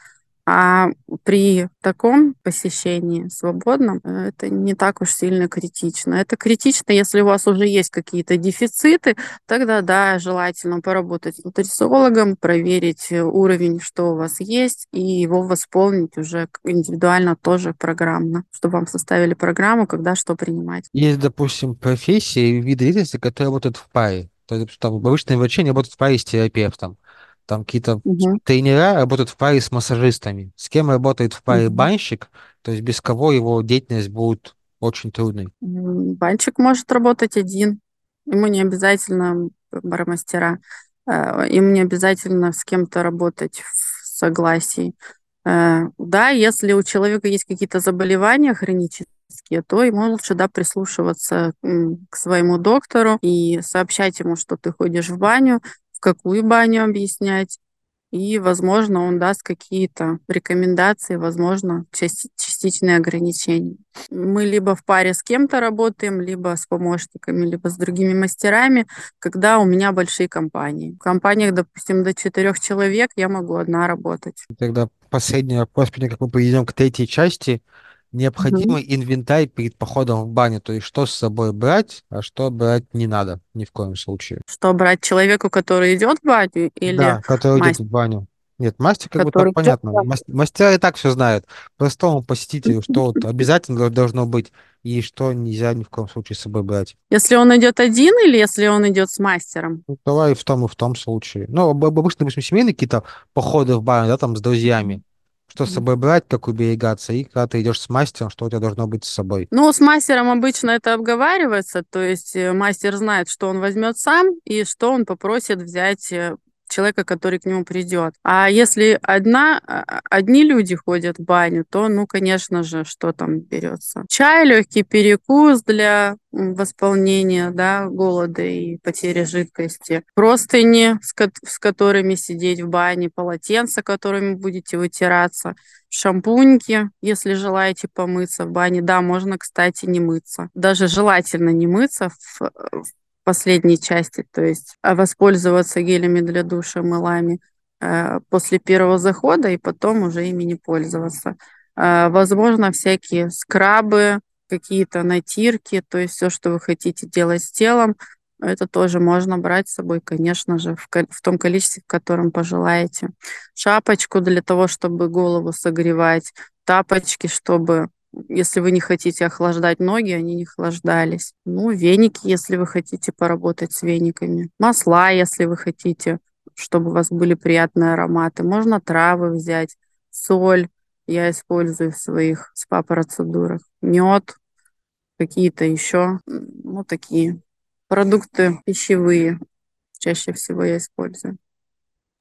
А при таком посещении свободном э, это не так уж сильно критично. Это критично, если у вас уже есть какие-то дефициты, тогда да, желательно поработать с нутрициологом, проверить э, уровень, что у вас есть, и его восполнить уже индивидуально тоже программно, чтобы вам составили программу, когда что принимать. Есть, допустим, профессии, виды деятельности, которые работают в паре. То есть там обычные врачи работают в паре с терапевтом. Там какие-то угу. тренера работают в паре с массажистами. С кем работает в паре угу. банщик, то есть без кого его деятельность будет очень трудной. Банщик может работать один. Ему не обязательно бармастера. Э, ему не обязательно с кем-то работать в согласии. Э, да, если у человека есть какие-то заболевания хронические, то ему лучше да, прислушиваться к своему доктору и сообщать ему, что ты ходишь в баню, в какую баню объяснять, и, возможно, он даст какие-то рекомендации, возможно, частичные ограничения. Мы либо в паре с кем-то работаем, либо с помощниками, либо с другими мастерами, когда у меня большие компании. В компаниях, допустим, до четырех человек я могу одна работать. Тогда последний вопрос, как мы перейдем к третьей части необходимый угу. инвентарь перед походом в баню, то есть что с собой брать, а что брать не надо ни в коем случае. Что брать человеку, который идет в баню или Да, который мастер? идет в баню. Нет, мастер как который... бы так понятно. Мастера и так все знают. Простому посетителю, что вот обязательно должно быть и что нельзя ни в коем случае с собой брать. Если он идет один или если он идет с мастером? Ну, давай в том и в том случае. Ну, обычно, допустим, семейные какие-то походы в баню, да, там с друзьями что с собой брать, как уберегаться, и когда ты идешь с мастером, что у тебя должно быть с собой. Ну, с мастером обычно это обговаривается, то есть э, мастер знает, что он возьмет сам и что он попросит взять э, человека, который к нему придет. А если одна, а, одни люди ходят в баню, то, ну, конечно же, что там берется? Чай, легкий перекус для восполнения, да, голода и потери жидкости, простыни, с, ко- с которыми сидеть в бане, полотенца, которыми будете вытираться, шампуньки, если желаете помыться в бане. Да, можно, кстати, не мыться. Даже желательно не мыться в, в последней части, то есть а, воспользоваться гелями для душа, мылами э, после первого захода и потом уже ими не пользоваться. Э, возможно, всякие скрабы, какие-то натирки, то есть все, что вы хотите делать с телом, это тоже можно брать с собой, конечно же, в, в том количестве, в котором пожелаете. Шапочку для того, чтобы голову согревать, тапочки, чтобы если вы не хотите охлаждать ноги, они не охлаждались. Ну, веники, если вы хотите поработать с вениками. Масла, если вы хотите, чтобы у вас были приятные ароматы. Можно травы взять, соль я использую в своих спа-процедурах. Мед, какие-то еще, ну, такие продукты пищевые чаще всего я использую.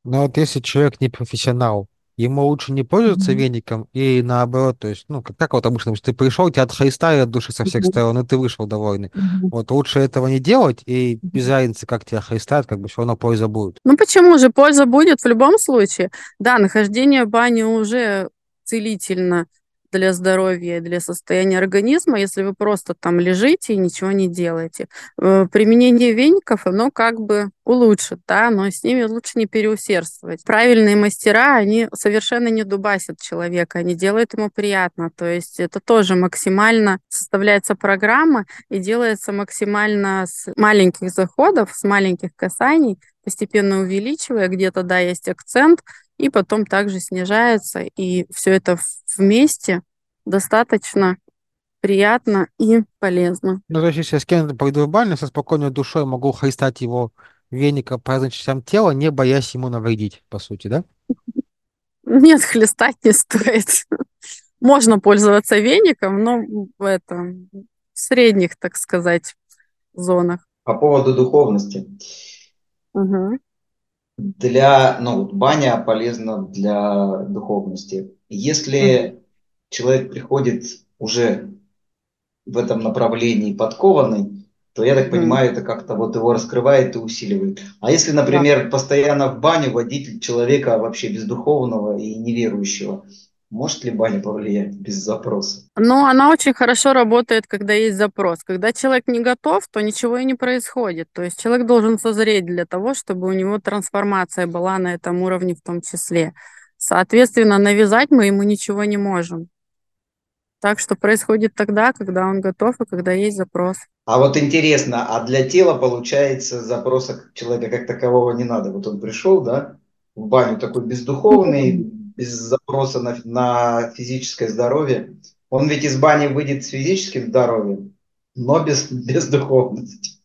Но вот если человек не профессионал, ему лучше не пользоваться mm-hmm. веником и наоборот, то есть, ну, как, как вот обычно, ты пришел, тебя отхлестали от души со всех mm-hmm. сторон, и ты вышел довольный. Mm-hmm. Вот лучше этого не делать, и без разницы, как тебя хлестают, как бы все равно польза будет. Ну почему же? Польза будет в любом случае. Да, нахождение в бане уже целительно для здоровья и для состояния организма, если вы просто там лежите и ничего не делаете. Э, применение веников, оно как бы улучшит, да, но с ними лучше не переусердствовать. Правильные мастера, они совершенно не дубасят человека, они делают ему приятно, то есть это тоже максимально составляется программа и делается максимально с маленьких заходов, с маленьких касаний, постепенно увеличивая, где-то, да, есть акцент, и потом также снижается, и все это вместе достаточно приятно и полезно. Ну, то есть, если я с кем-то пойду в баню, со спокойной душой могу хлестать его веника по частям тела, не боясь ему навредить, по сути, да? Нет, хлестать не стоит. Можно пользоваться веником, но в этом в средних, так сказать, зонах. По поводу духовности. Угу для, ну, баня полезна для духовности. Если человек приходит уже в этом направлении подкованный, то я так понимаю, это как-то вот его раскрывает и усиливает. А если, например, постоянно в баню водить человека вообще бездуховного и неверующего, может ли баня повлиять без запроса? Ну, она очень хорошо работает, когда есть запрос. Когда человек не готов, то ничего и не происходит. То есть человек должен созреть для того, чтобы у него трансформация была на этом уровне в том числе. Соответственно, навязать мы ему ничего не можем. Так что происходит тогда, когда он готов и когда есть запрос. А вот интересно, а для тела, получается, запроса человека как такового не надо. Вот он пришел, да, в баню такой бездуховный, без запроса на, на физическое здоровье. Он ведь из бани выйдет с физическим здоровьем, но без, без духовности.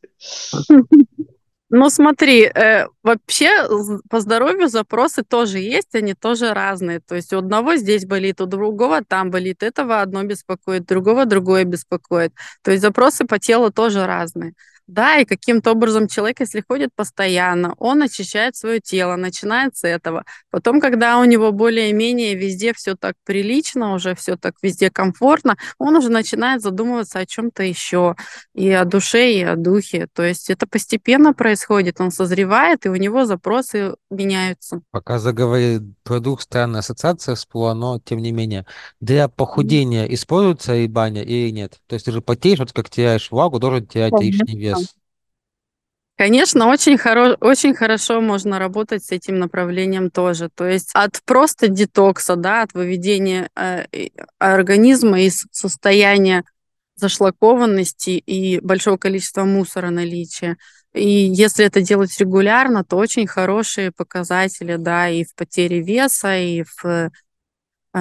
Ну смотри, э, вообще по здоровью запросы тоже есть, они тоже разные. То есть у одного здесь болит, у другого там болит, этого одно беспокоит, другого другое беспокоит. То есть запросы по телу тоже разные. Да, и каким-то образом человек, если ходит постоянно, он очищает свое тело, начинает с этого. Потом, когда у него более-менее везде все так прилично, уже все так везде комфортно, он уже начинает задумываться о чем-то еще, и о душе, и о духе. То есть это постепенно происходит, он созревает, и у него запросы меняются. Пока заговорили про дух, странная ассоциация всплыла, но тем не менее. Для похудения используется и баня или нет? То есть ты же потеешь, вот как теряешь влагу, должен терять лишний вес. Конечно, очень, хоро- очень хорошо можно работать с этим направлением тоже. То есть от просто детокса, да, от выведения э, организма из состояния зашлакованности и большого количества мусора наличия. И если это делать регулярно, то очень хорошие показатели, да, и в потере веса, и в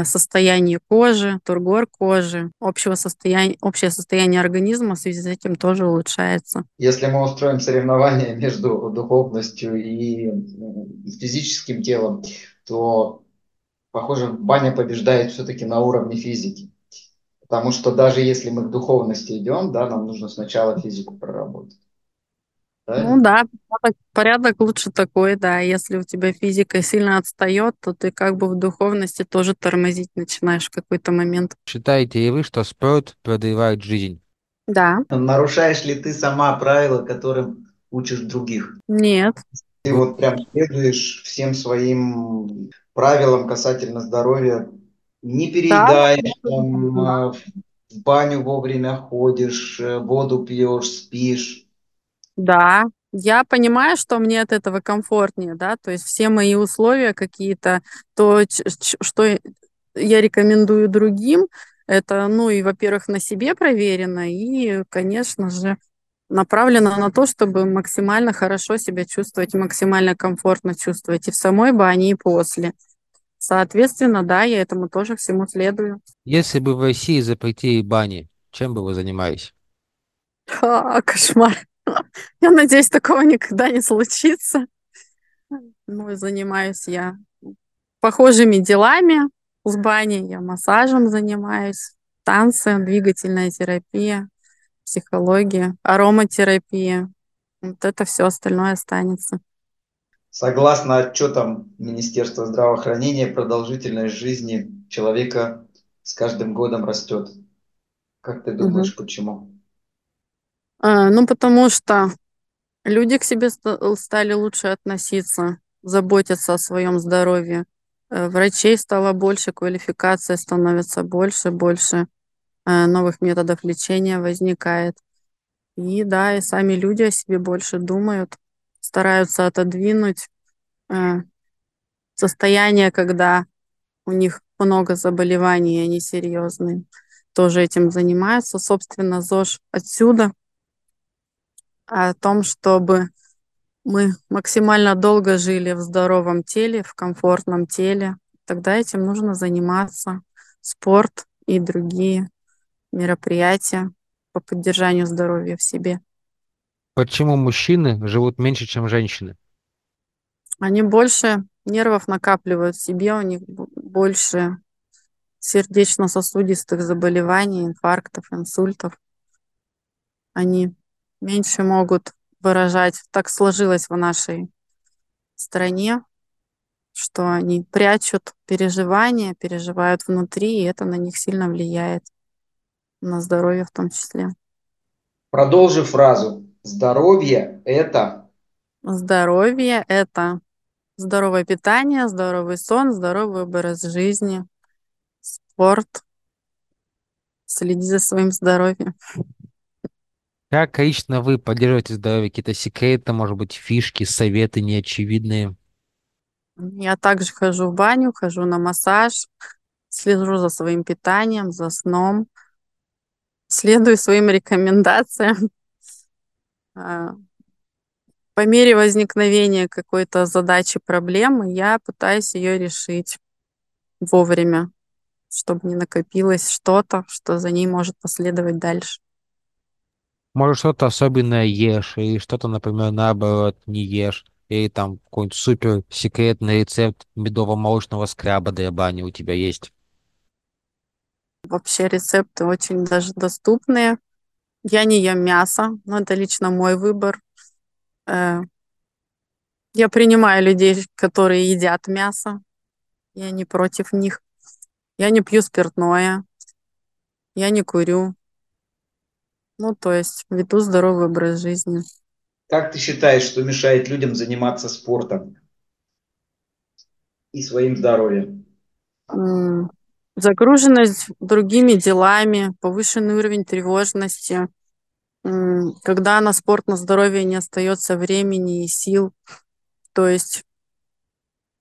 состояние кожи, тургор кожи, общего состояния, общее состояние организма в связи с этим тоже улучшается. Если мы устроим соревнование между духовностью и физическим телом, то, похоже, баня побеждает все-таки на уровне физики. Потому что даже если мы к духовности идем, да, нам нужно сначала физику проработать. Ну да, порядок, порядок лучше такой, да. Если у тебя физика сильно отстает, то ты как бы в духовности тоже тормозить начинаешь в какой-то момент. Считаете ли вы, что спорт продлевает жизнь? Да. Нарушаешь ли ты сама правила, которым учишь других? Нет. Ты вот прям следуешь всем своим правилам касательно здоровья, не переедаешь, да. там, а, в баню вовремя ходишь, э, воду пьешь, спишь. Да, я понимаю, что мне от этого комфортнее, да, то есть все мои условия какие-то, то, что я рекомендую другим, это, ну, и, во-первых, на себе проверено, и, конечно же, направлено на то, чтобы максимально хорошо себя чувствовать, максимально комфортно чувствовать и в самой бане, и после. Соответственно, да, я этому тоже всему следую. Если бы в России запретили бани, чем бы вы занимались? А, кошмар. Я надеюсь, такого никогда не случится. Ну, и занимаюсь я похожими делами с баней. Я массажем занимаюсь, танцы, двигательная терапия, психология, ароматерапия. Вот это все остальное останется. Согласно отчетам Министерства здравоохранения, продолжительность жизни человека с каждым годом растет. Как ты думаешь, угу. почему? А, ну, потому что люди к себе стали лучше относиться, заботиться о своем здоровье. Э, врачей стало больше, квалификация становится больше, больше э, новых методов лечения возникает. И да, и сами люди о себе больше думают, стараются отодвинуть э, состояние, когда у них много заболеваний, и они серьезные. Тоже этим занимаются. Собственно, ЗОЖ отсюда – о том, чтобы мы максимально долго жили в здоровом теле, в комфортном теле, тогда этим нужно заниматься. Спорт и другие мероприятия по поддержанию здоровья в себе. Почему мужчины живут меньше, чем женщины? Они больше нервов накапливают в себе, у них больше сердечно-сосудистых заболеваний, инфарктов, инсультов. Они меньше могут выражать. Так сложилось в нашей стране, что они прячут переживания, переживают внутри, и это на них сильно влияет, на здоровье в том числе. Продолжи фразу. Здоровье – это… Здоровье – это здоровое питание, здоровый сон, здоровый образ жизни, спорт. Следи за своим здоровьем. Как лично вы поддерживаете здоровье? Какие-то секреты, может быть, фишки, советы неочевидные? Я также хожу в баню, хожу на массаж, слежу за своим питанием, за сном, следую своим рекомендациям. А, по мере возникновения какой-то задачи, проблемы, я пытаюсь ее решить вовремя, чтобы не накопилось что-то, что за ней может последовать дальше. Может, что-то особенное ешь, или что-то, например, наоборот, не ешь. Или там какой-нибудь супер секретный рецепт медово-молочного скраба для бани у тебя есть. Вообще рецепты очень даже доступные. Я не ем мясо, но это лично мой выбор. Э, я принимаю людей, которые едят мясо. Я не против них. Я не пью спиртное. Я не курю. Ну, то есть веду здоровый образ жизни. Как ты считаешь, что мешает людям заниматься спортом и своим здоровьем? Загруженность другими делами, повышенный уровень тревожности, когда на спорт, на здоровье не остается времени и сил. То есть,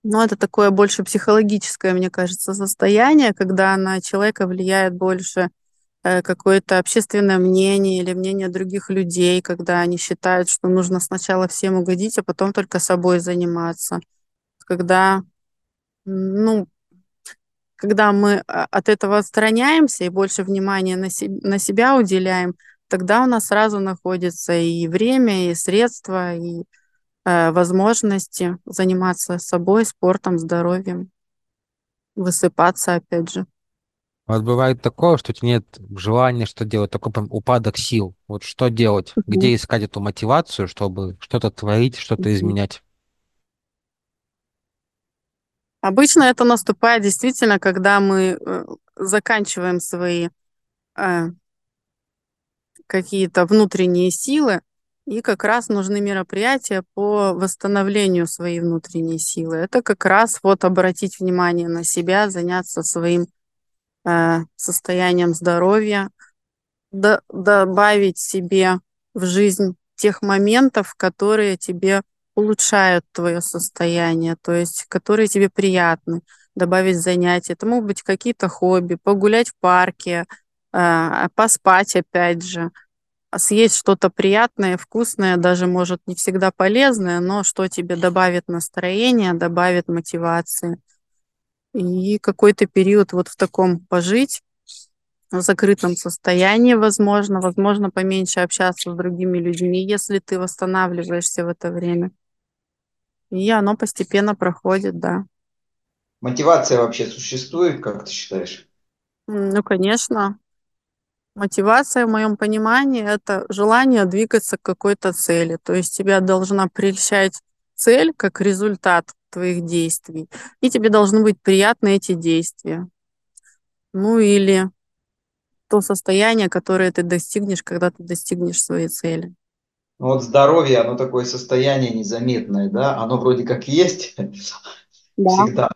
ну, это такое больше психологическое, мне кажется, состояние, когда на человека влияет больше какое-то общественное мнение или мнение других людей, когда они считают, что нужно сначала всем угодить, а потом только собой заниматься. Когда, ну, когда мы а, от этого отстраняемся и больше внимания на, себе, на себя уделяем, тогда у нас сразу находится и время, и средства, и э, возможности заниматься собой, спортом, здоровьем, высыпаться опять же. Вот бывает такое, что у тебя нет желания что делать, такой прям упадок сил. Вот что делать? Mm-hmm. Где искать эту мотивацию, чтобы что-то творить, что-то mm-hmm. изменять? Обычно это наступает действительно, когда мы э, заканчиваем свои э, какие-то внутренние силы, и как раз нужны мероприятия по восстановлению своей внутренней силы. Это как раз вот обратить внимание на себя, заняться своим э, состоянием здоровья, до, добавить себе в жизнь тех моментов, которые тебе улучшают твое состояние, то есть которые тебе приятны, добавить занятия. Это могут быть какие-то хобби, погулять в парке, а, поспать опять же, съесть что-то приятное, вкусное, даже может не всегда полезное, но что тебе добавит настроение, добавит мотивации. И какой-то период вот в таком пожить, в закрытом состоянии, возможно, возможно, поменьше общаться с другими людьми, если ты восстанавливаешься в это время. И оно постепенно проходит, да. Мотивация вообще существует, как ты считаешь? Ну, конечно. Мотивация, в моем понимании, это желание двигаться к какой-то цели. То есть тебя должна прельщать цель как результат твоих действий, и тебе должны быть приятны эти действия. Ну или то состояние, которое ты достигнешь, когда ты достигнешь своей цели. Ну вот здоровье, оно такое состояние незаметное, да, оно вроде как есть да. всегда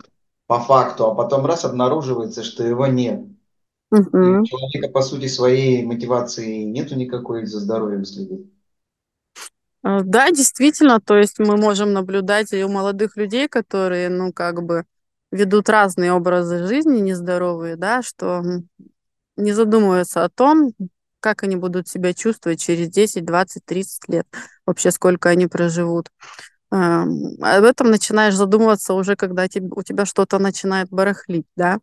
по факту, а потом раз обнаруживается, что его нет. Угу. у человека, по сути, своей мотивации нету никакой за здоровьем следить. А, да, действительно, то есть мы можем наблюдать и у молодых людей, которые, ну, как бы ведут разные образы жизни нездоровые, да, что не задумываются о том, как они будут себя чувствовать через 10, 20, 30 лет, вообще сколько они проживут. Об этом начинаешь задумываться уже, когда у тебя что-то начинает барахлить, да.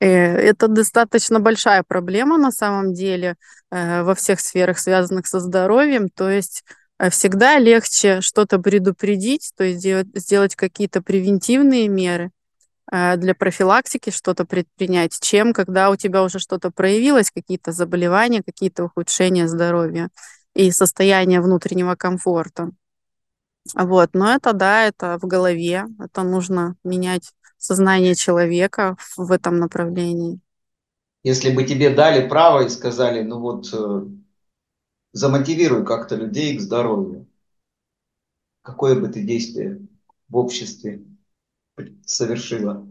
Э, это достаточно большая проблема на самом деле э, во всех сферах, связанных со здоровьем. То есть э, всегда легче что-то предупредить, то есть сделать, сделать какие-то превентивные меры для профилактики, что-то предпринять, чем когда у тебя уже что-то проявилось, какие-то заболевания, какие-то ухудшения здоровья и состояние внутреннего комфорта. Вот, но это да, это в голове, это нужно менять сознание человека в этом направлении. Если бы тебе дали право и сказали, ну вот, э, замотивируй как-то людей к здоровью, какое бы ты действие в обществе совершила?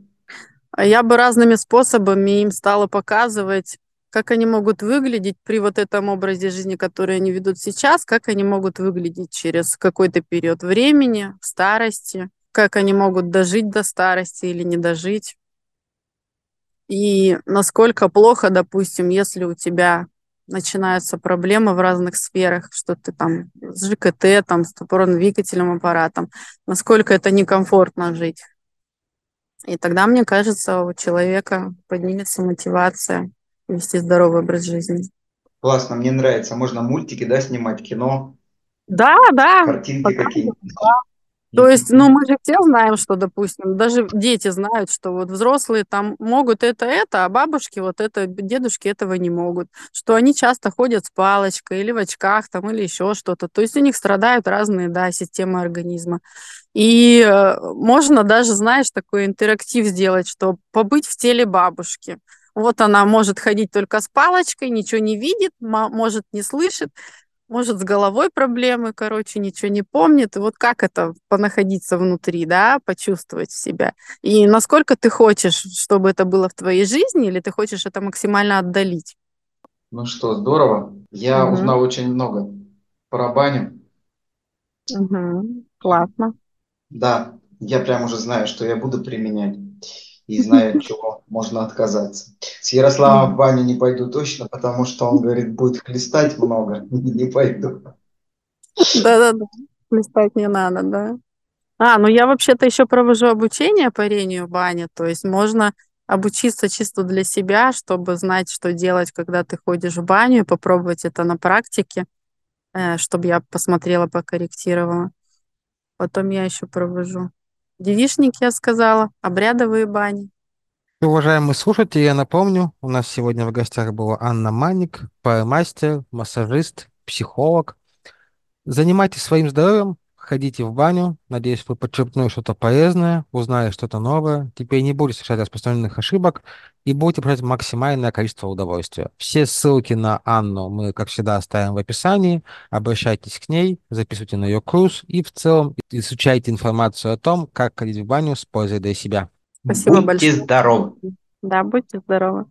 Я бы разными способами им стала показывать, как они могут выглядеть при вот этом образе жизни, который они ведут сейчас, как они могут выглядеть через какой-то период времени, старости, как они могут дожить до старости или не дожить. И насколько плохо, допустим, если у тебя начинаются проблемы в разных сферах, что ты там с ЖКТ, там, с опорно-двигательным аппаратом, насколько это некомфортно жить. И тогда, мне кажется, у человека поднимется мотивация вести здоровый образ жизни. Классно, мне нравится. Можно мультики, да, снимать, кино. Да, да. Картинки какие-то. То есть, ну, мы же все знаем, что, допустим, даже дети знают, что вот взрослые там могут это, это, а бабушки вот это, дедушки этого не могут. Что они часто ходят с палочкой или в очках там, или еще что-то. То есть у них страдают разные, да, системы организма. И э, можно даже, знаешь, такой интерактив сделать, что побыть в теле бабушки. Вот она может ходить только с палочкой, ничего не видит, может не слышит, может, с головой проблемы, короче, ничего не помнит. И вот как это понаходиться внутри, да, почувствовать себя? И насколько ты хочешь, чтобы это было в твоей жизни, или ты хочешь это максимально отдалить? Ну что, здорово. Я угу. узнал очень много про баню. Угу. Классно. Да, я прям уже знаю, что я буду применять и знаю, от чего можно отказаться. С Ярославом в баню не пойду точно, потому что он говорит, будет хлестать много, не пойду. Да-да-да, хлестать не надо, да. А, ну я вообще-то еще провожу обучение парению в бане, то есть можно обучиться чисто для себя, чтобы знать, что делать, когда ты ходишь в баню, и попробовать это на практике, э, чтобы я посмотрела, покорректировала. Потом я еще провожу девишник, я сказала, обрядовые бани. Уважаемые слушатели, я напомню, у нас сегодня в гостях была Анна Маник, мастер, массажист, психолог. Занимайтесь своим здоровьем, ходите в баню. Надеюсь, вы подчеркнули что-то полезное, узнали что-то новое. Теперь не будете совершать распространенных ошибок и будете получать максимальное количество удовольствия. Все ссылки на Анну мы, как всегда, оставим в описании. Обращайтесь к ней, записывайте на ее курс и в целом изучайте информацию о том, как ходить в баню с пользой для себя. Спасибо будьте большое. здоровы. Да, будьте здоровы.